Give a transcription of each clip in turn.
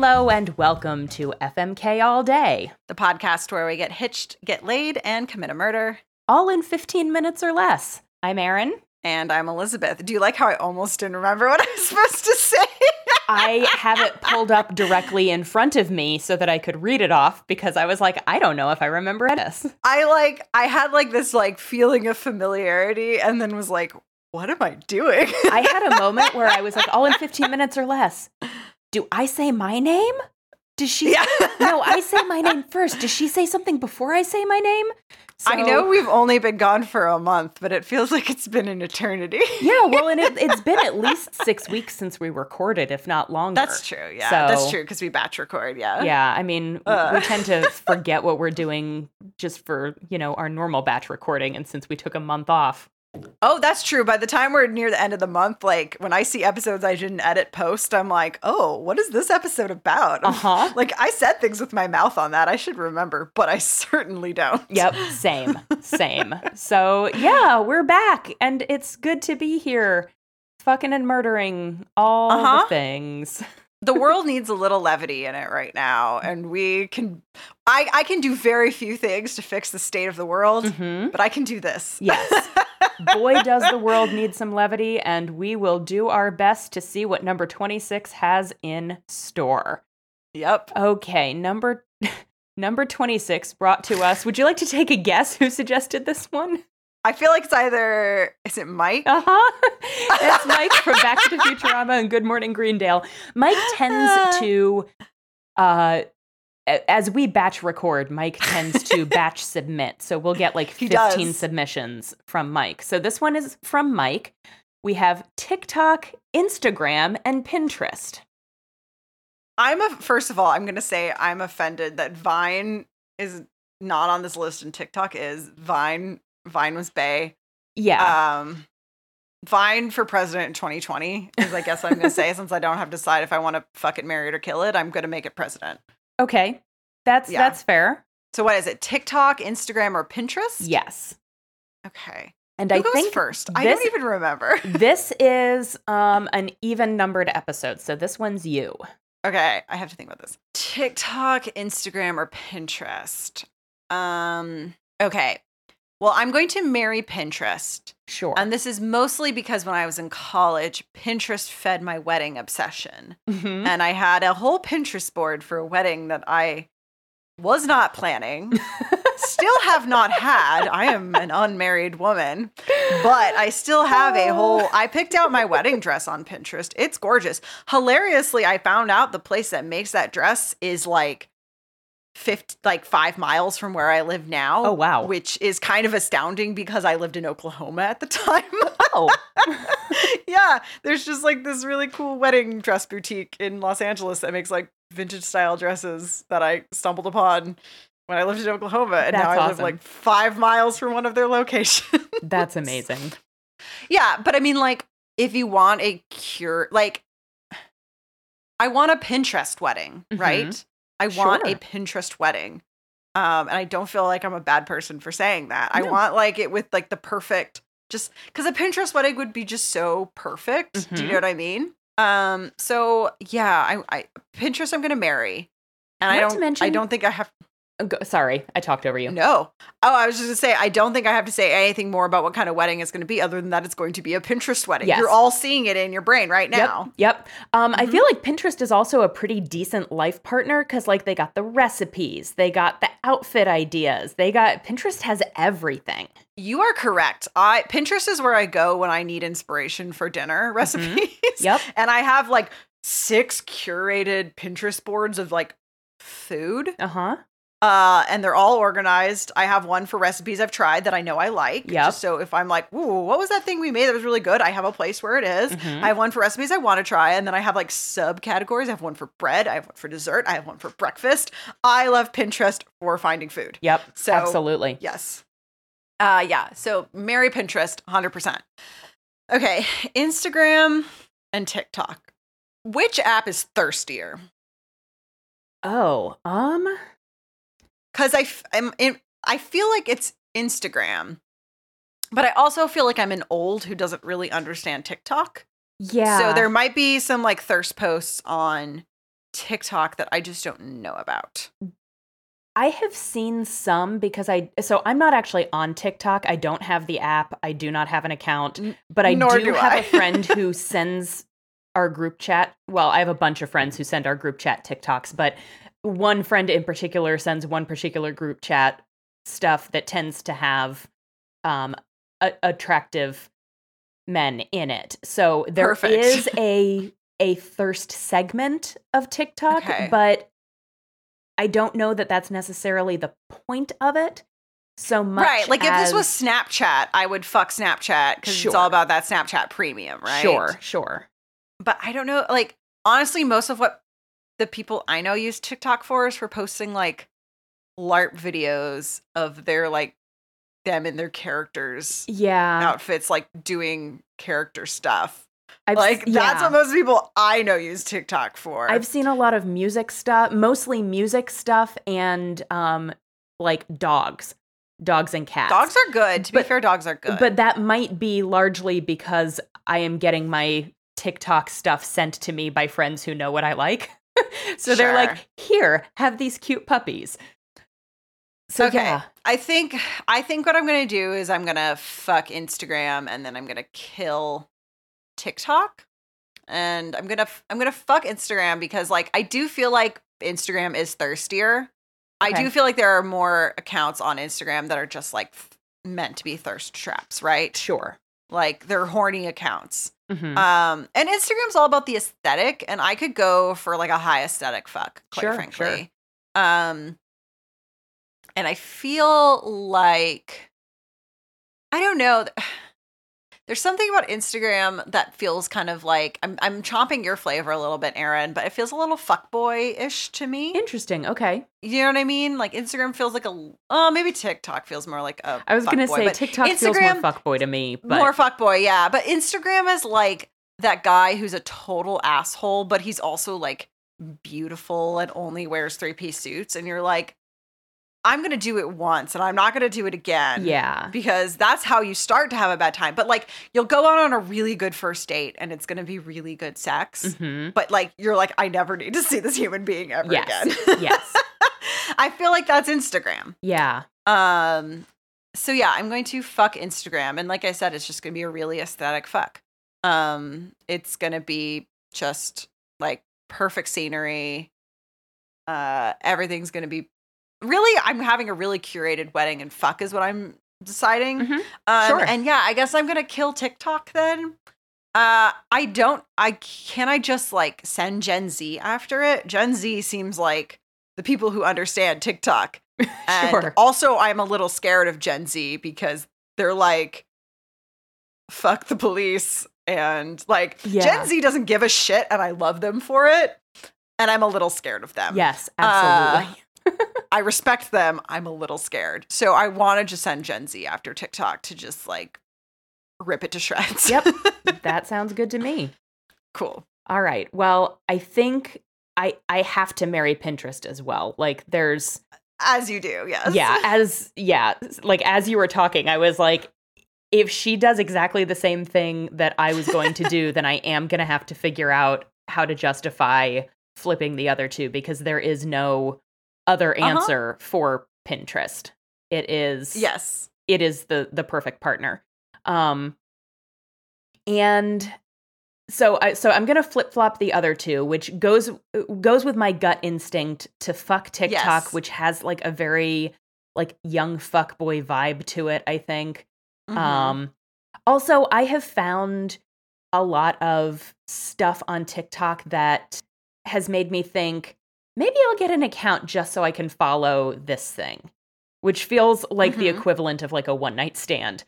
Hello and welcome to FMK All Day, the podcast where we get hitched, get laid, and commit a murder. all in 15 minutes or less. I'm Erin. And I'm Elizabeth. Do you like how I almost didn't remember what I was supposed to say? I have it pulled up directly in front of me so that I could read it off because I was like, I don't know if I remember this. I like I had like this like feeling of familiarity and then was like, what am I doing? I had a moment where I was like, all in 15 minutes or less. Do I say my name? Does she? Yeah. No, I say my name first. Does she say something before I say my name? I know we've only been gone for a month, but it feels like it's been an eternity. Yeah, well, and it, it's been at least six weeks since we recorded, if not longer. That's true. Yeah, So- that's true because we batch record. Yeah. Yeah, I mean, Uh. we tend to forget what we're doing just for, you know, our normal batch recording. And since we took a month off, Oh, that's true. By the time we're near the end of the month, like when I see episodes I didn't edit post, I'm like, oh, what is this episode about? uh huh. Like I said things with my mouth on that. I should remember, but I certainly don't. Yep, same, same. So, yeah, we're back and it's good to be here. Fucking and murdering all Uh-huh. the things. The world needs a little levity in it right now, and we can I I can do very few things to fix the state of the world, hmm but I can do this. Yes. Boy, does the world need some levity, and we will do our best to see what number 26 has in store. Yep. Okay, number number 26 brought to us. Would you like to take a guess who suggested this one? I feel like it's either is it Mike? Uh-huh. it's Mike from Back to the Futurama and Good Morning Greendale. Mike tends to uh as we batch record, Mike tends to batch submit. So we'll get like 15 submissions from Mike. So this one is from Mike. We have TikTok, Instagram, and Pinterest. I'm a first of all, I'm gonna say I'm offended that Vine is not on this list and TikTok is. Vine Vine was Bay. Yeah. Um Vine for president in 2020 is I guess I'm gonna say since I don't have to decide if I want to fuck it, marry it, or kill it, I'm gonna make it president. okay. That's yeah. that's fair. So what is it? TikTok, Instagram, or Pinterest? Yes. Okay. And Who I goes think first? I don't even remember. this is um an even numbered episode. So this one's you. Okay, I have to think about this. TikTok, Instagram, or Pinterest? Um. Okay. Well, I'm going to marry Pinterest. Sure. And this is mostly because when I was in college, Pinterest fed my wedding obsession. Mhm. And I had a whole Pinterest board for a wedding that I was not planning, still have not had. I am an unmarried woman, but I still have a whole. I picked out my wedding dress on Pinterest. It's gorgeous. Hilariously, I found out the place that makes that dress is like. 50, like five miles from where I live now. Oh, wow. Which is kind of astounding because I lived in Oklahoma at the time. oh. yeah, there's just like this really cool wedding dress boutique in Los Angeles that makes like vintage style dresses that I stumbled upon when I lived in Oklahoma, and now That's I live like five miles from one of their locations. That's amazing. yeah, but I mean, like, if you want a cure, like, I want a Pinterest wedding, Mhm. right? I want a Pinterest wedding. Um, and I don't feel like I'm a bad person for saying that. I want like it with like the perfect, just because a Pinterest wedding would be just so perfect. Do you Mhm. know what I mean? Um, so yeah, I, I Pinterest I'm gonna marry, and I Not don't, I don't think I have go- sorry, I talked over you. no. Oh, I was just gonna say, I don't think I have to say anything more about what kind of wedding it's gonna be, other than that it's going to be a Pinterest wedding. Yes. You're all seeing it in your brain right now. Yep. Yep. Um, I Mhm. feel like Pinterest is also a pretty decent life partner because, like, they got the recipes, they got the outfit ideas, they got Pinterest has everything. You are correct. I Pinterest is where I go when I need inspiration for dinner recipes. Yep. And I have like six curated Pinterest boards of like food. Uh huh. Uh, and they're all organized. I have one for recipes I've tried that I know I like. Yeah. So if I'm like, ooh, what was that thing we made that was really good? I have a place where it is. Mhm. I have one for recipes I want to try, and then I have like subcategories. I have one for bread, I have one for dessert, I have one for breakfast. I love Pinterest for finding food. Yep. So- absolutely. Yes. Uh yeah. So marry Pinterest 100%. Okay, Instagram and TikTok. Which app is thirstier? Oh, um, Cuz I f- I'm in, I feel like it's Instagram. But I also feel like I'm an old who doesn't really understand TikTok. yeah. So there might be some like thirst posts on TikTok that I just don't know about? I have seen some because I so I'm not actually on TikTok. I don't have the app. I do not have an account, but I nor do, do have a friend who sends our group chat. Well, I have a bunch of friends who send our group chat TikToks, but one friend in particular sends one particular group chat stuff that tends to have um a- attractive men in it. So there Perfect. is a a thirst segment of TikTok, Okay. but I don't know that that's necessarily the point of it. So much right. Like if this was Snapchat, I would fuck Snapchat because it's all about that Snapchat premium, right? Sure, sure. But I don't know. Like honestly, most of what the people I know use TikTok for is for posting like LARP videos of their like them in their characters Yeah. outfits, like doing character stuff. I've, like that's what most people I know use TikTok for. I've seen a lot of music stuff, mostly music stuff and um like dogs. Dogs and cats. dogs are good. To be fair, dogs are good. But that might be largely because I am getting my TikTok stuff sent to me by friends who know what I like. So they're like, "Here, have these cute puppies." So Okay. yeah. I think I think what I'm gonna do is I'm gonna fuck Instagram and then I'm gonna kill TikTok. And I'm gonna I'm gonna fuck Instagram because like I do feel like Instagram is thirstier. I do feel like there are more accounts on Instagram that are just like meant to be thirst traps, right? Sure. Like they're horny accounts. Mhm. Um, and Instagram's all about the aesthetic, and I could go for like a high aesthetic fuck, quite Sure, frankly. sure. Um, and I feel like I don't know. There's something about Instagram that feels kind of like I'm I'm chomping your flavor a little bit, Erin, but it feels a little fuckboy-ish to me. Interesting. Okay. You know what I mean? Like Instagram feels like a oh maybe TikTok feels more like a I was going to fuckboy, say TikTok feels more fuckboy to me, but more fuckboy, yeah. But Instagram is like that guy who's a total asshole, but he's also like beautiful and only wears three piece suits. And you're like, I'm gonna do it once and I'm not gonna do it again. yeah. Because that's how you start to have a bad time. But like you'll go out on a really good first date and it's gonna be really good sex. Mhm. But like you're like, I never need to see this human being ever Yes. again. yes. I feel like that's Instagram. Yeah. Um so yeah, I'm going to fuck Instagram and like I said it's just going to be a really aesthetic fuck. Um it's going to be just like perfect scenery. Uh everything's going to be really I'm having a really curated wedding and fuck is what I'm deciding. Mhm. Um Sure. and yeah, I guess I'm going to kill TikTok then. Uh I don't I can I just like send Gen Z after it? Gen Z seems like the people who understand TikTok. And Sure. also, I'm a little scared of Gen Z because they're like, fuck the police. And like, Yeah. Gen Z doesn't give a shit, and I love them for it. And I'm a little scared of them. Yes, Uh, absolutely. I respect them. I'm a little scared. So I wanted to send Gen Z after TikTok to just like rip it to shreds. Yep. that sounds good to me. cool. All right. Well, I think I I have to marry Pinterest as well. Like there's As you do, yes. yeah, as yeah, like as you were talking, I was like if she does exactly the same thing that I was going to do, then I am going to have to figure out how to justify flipping the other two because there is no other Uh-huh. answer for Pinterest. It is Yes. it is the the perfect partner. Um and so I so I'm going to flip-flop the other two which goes goes with my gut instinct to fuck TikTok Yes. which has like a very like young fuck boy vibe to it, I think. Mhm. Um also I have found a lot of stuff on TikTok that has made me think maybe I'll get an account just so I can follow this thing, which feels like the Mhm. equivalent of like a one night stand.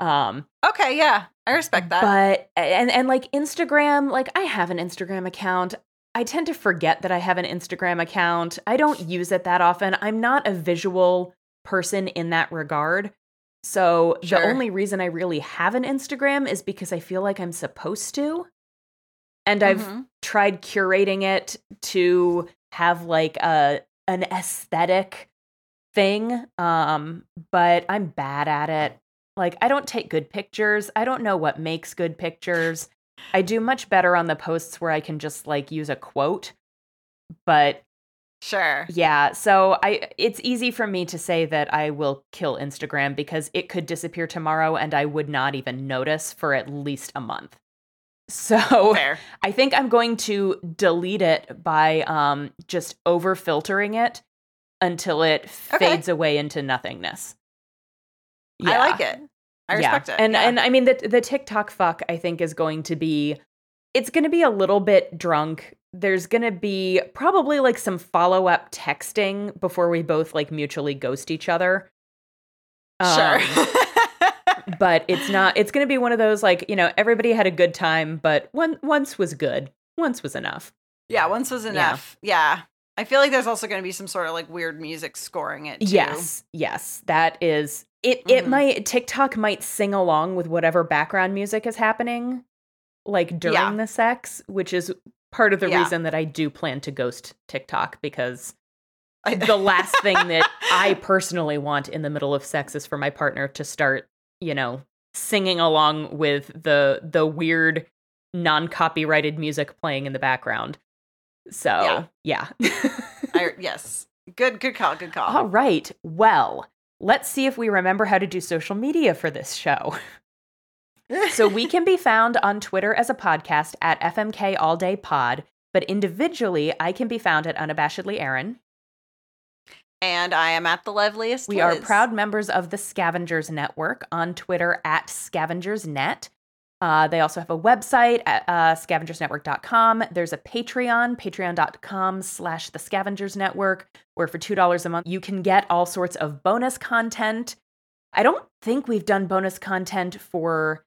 Um okay. Yeah. I respect that. but and and like Instagram, like I have an Instagram account. I tend to forget that I have an Instagram account. I don't use it that often. I'm not a visual person in that regard. So Sure. the only reason I really have an Instagram is because I feel like I'm supposed to. And I've Mhm. tried curating it to have like a an aesthetic thing um but I'm bad at it. Like I don't take good pictures. I don't know what makes good pictures. I do much better on the posts where I can just like use a quote but Sure. yeah, so I it's easy for me to say that I will kill Instagram because it could disappear tomorrow and I would not even notice for at least a month. So Fair. I think I'm going to delete it by um just over filtering it until it Okay. fades away into nothingness. I like it. I respect it. And yeah. and I mean the the TikTok fuck I think is going to be it's going to be a little bit drunk. There's going to be probably like some follow-up texting before we both like mutually ghost each other. sure. But it's not it's going to be one of those like, you know, everybody had a good time, but one once was good. Once was enough. yeah, once was enough. Yeah. I feel like there's also going to be some sort of like weird music scoring it too. Yes, yes, that is it. It Mhm. might TikTok might sing along with whatever background music is happening, like during Yeah. the sex, which is part of the Yeah. reason that I do plan to ghost TikTok because the last thing that I personally want in the middle of sex is for my partner to start, you know, singing along with the the weird non-copyrighted music playing in the background. So, yeah. I, yes. Good good call, good call. All right. Well, let's see if we remember how to do social media for this show. so we can be found on Twitter as a podcast at FMK All Day Pod, but individually, I can be found at Unabashedly Erin. And I am at the loveliest. We are proud members of the Scavengers Network on Twitter at ScavengersNet. Uh, they also have a website at uh, scavengersnetwork.com. There's a Patreon, patreon.com slash the Scavengers Network, where for $2 a month, you can get all sorts of bonus content. I don't think we've done bonus content for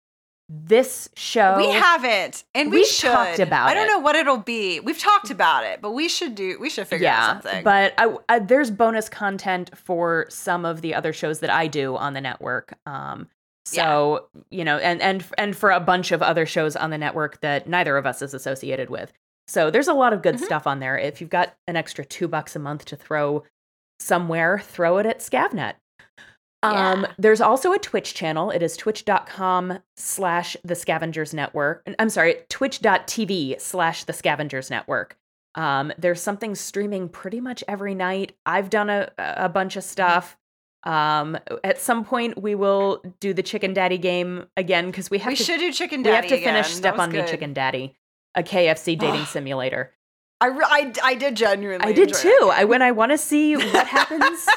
this show. We haven't, and we We've should. talked about I don't it. know what it'll be. We've talked about it, but we should do. We should figure out something. But I, I, there's bonus content for some of the other shows that I do on the network. Um, so you know, and and and for a bunch of other shows on the network that neither of us is associated with. So there's a lot of good Mhm. stuff on there. If you've got an extra two bucks a month to throw somewhere, throw it at Scavnet. Um, there's also a Twitch channel. It is twitch.com slash the scavengers network. I'm sorry, twitch.tv slash the scavengers network. Um, there's something streaming pretty much every night. I've done a, a bunch of stuff. Um, at some point we will do the chicken daddy game again because we have we to should do chicken daddy. we have to finish step on me chicken daddy, a KFC dating simulator. I, re- I, I did genuinely. I did too. I when I want to see what happens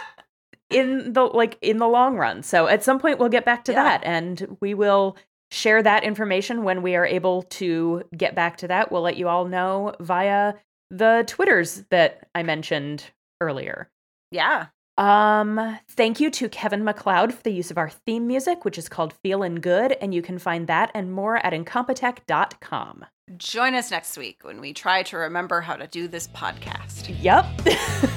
in the like in the long run. So at some point we'll get back to Yeah. that and we will share that information when we are able to get back to that. We'll let you all know via the Twitters that I mentioned earlier. Yeah. Um, thank you to Kevin MacLeod for the use of our theme music, which is called Feelin' Good, and you can find that and more at incompetech.com. Join us next week when we try to remember how to do this podcast. Yep.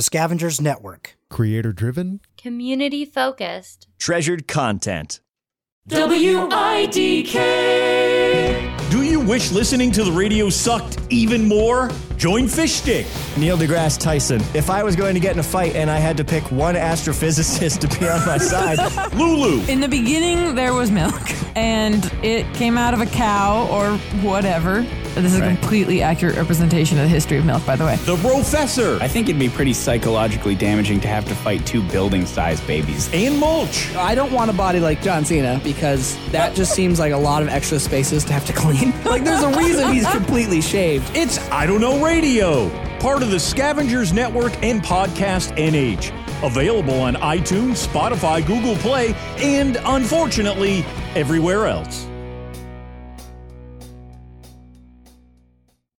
The Scavengers Network. Creator driven? Community focused. Treasured content. W-I-D-K. Do you wish listening to the radio sucked even more? Join Fish Stick. Neil deGrasse Tyson. If I was going to get in a fight and I had to pick one astrophysicist to be on my side, Lulu. In the beginning, there was milk, and it came out of a cow or whatever. This is a completely accurate representation of the history of milk, by the way. The Professor. I think it'd be pretty psychologically damaging to have to fight two building sized babies. And Mulch. I don't want a body like John Cena because that just seems like a lot of extra spaces to have to clean. like, there's a reason he's completely shaved. It's I Don't Know Radio. Part of the Scavengers Network and Podcast NH. Available on iTunes, Spotify, Google Play, and unfortunately, everywhere else.